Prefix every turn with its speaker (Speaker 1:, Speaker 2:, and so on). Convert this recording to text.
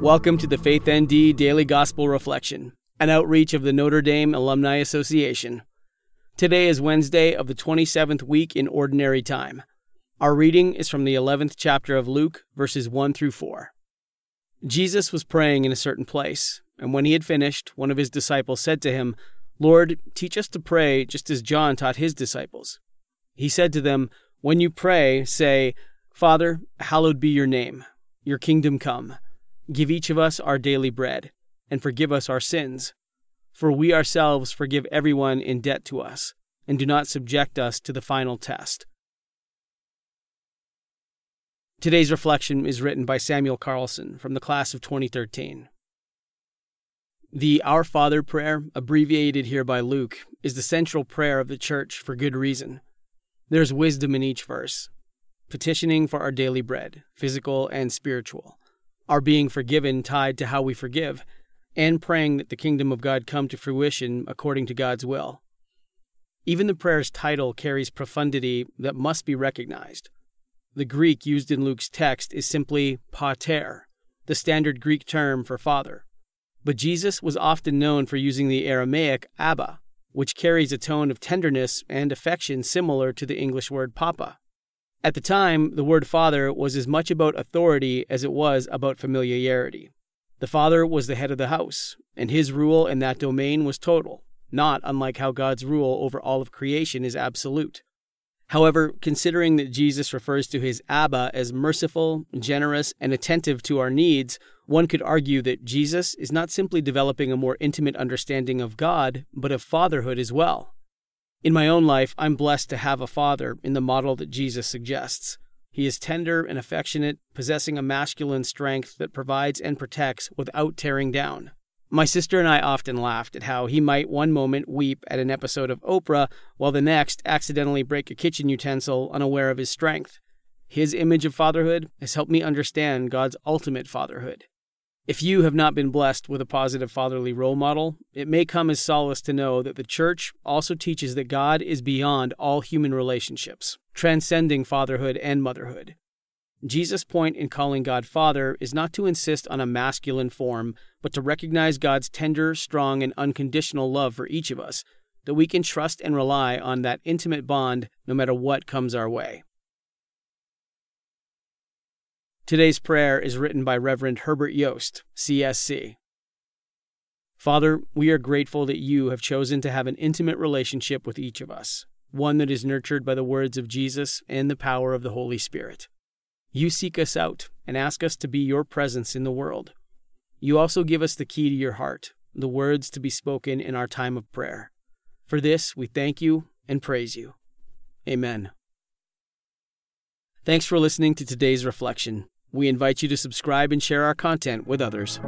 Speaker 1: Welcome to the Faith ND Daily Gospel Reflection, an outreach of the Notre Dame Alumni Association. Today is Wednesday of the 27th week in Ordinary Time. Our reading is from the 11th chapter of Luke, verses 1 through 4. Jesus was praying in a certain place, and when he had finished, one of his disciples said to him, Lord, teach us to pray just as John taught his disciples. He said to them, When you pray, say, Father, hallowed be your name, your kingdom come. Give each of us our daily bread, and forgive us our sins. For we ourselves forgive everyone in debt to us, and do not subject us to the final test. Today's reflection is written by Samuel Carlson from the class of 2013. The Our Father prayer, abbreviated here by Luke, is the central prayer of the church for good reason. There's wisdom in each verse, petitioning for our daily bread, physical and spiritual our being forgiven tied to how we forgive, and praying that the kingdom of God come to fruition according to God's will. Even the prayer's title carries profundity that must be recognized. The Greek used in Luke's text is simply pater, the standard Greek term for father. But Jesus was often known for using the Aramaic Abba, which carries a tone of tenderness and affection similar to the English word papa. At the time, the word father was as much about authority as it was about familiarity. The father was the head of the house, and his rule in that domain was total, not unlike how God's rule over all of creation is absolute. However, considering that Jesus refers to his Abba as merciful, generous, and attentive to our needs, one could argue that Jesus is not simply developing a more intimate understanding of God, but of fatherhood as well. In my own life, I'm blessed to have a father in the model that Jesus suggests. He is tender and affectionate, possessing a masculine strength that provides and protects without tearing down. My sister and I often laughed at how he might one moment weep at an episode of Oprah, while the next accidentally break a kitchen utensil unaware of his strength. His image of fatherhood has helped me understand God's ultimate fatherhood. If you have not been blessed with a positive fatherly role model, it may come as solace to know that the church also teaches that God is beyond all human relationships, transcending fatherhood and motherhood. Jesus' point in calling God Father is not to insist on a masculine form, but to recognize God's tender, strong, and unconditional love for each of us, that we can trust and rely on that intimate bond no matter what comes our way. Today's prayer is written by Reverend Herbert Yost, CSC. Father, we are grateful that you have chosen to have an intimate relationship with each of us, one that is nurtured by the words of Jesus and the power of the Holy Spirit. You seek us out and ask us to be your presence in the world. You also give us the key to your heart, the words to be spoken in our time of prayer. For this, we thank you and praise you. Amen. Thanks for listening to today's reflection. We invite you to subscribe and share our content with others.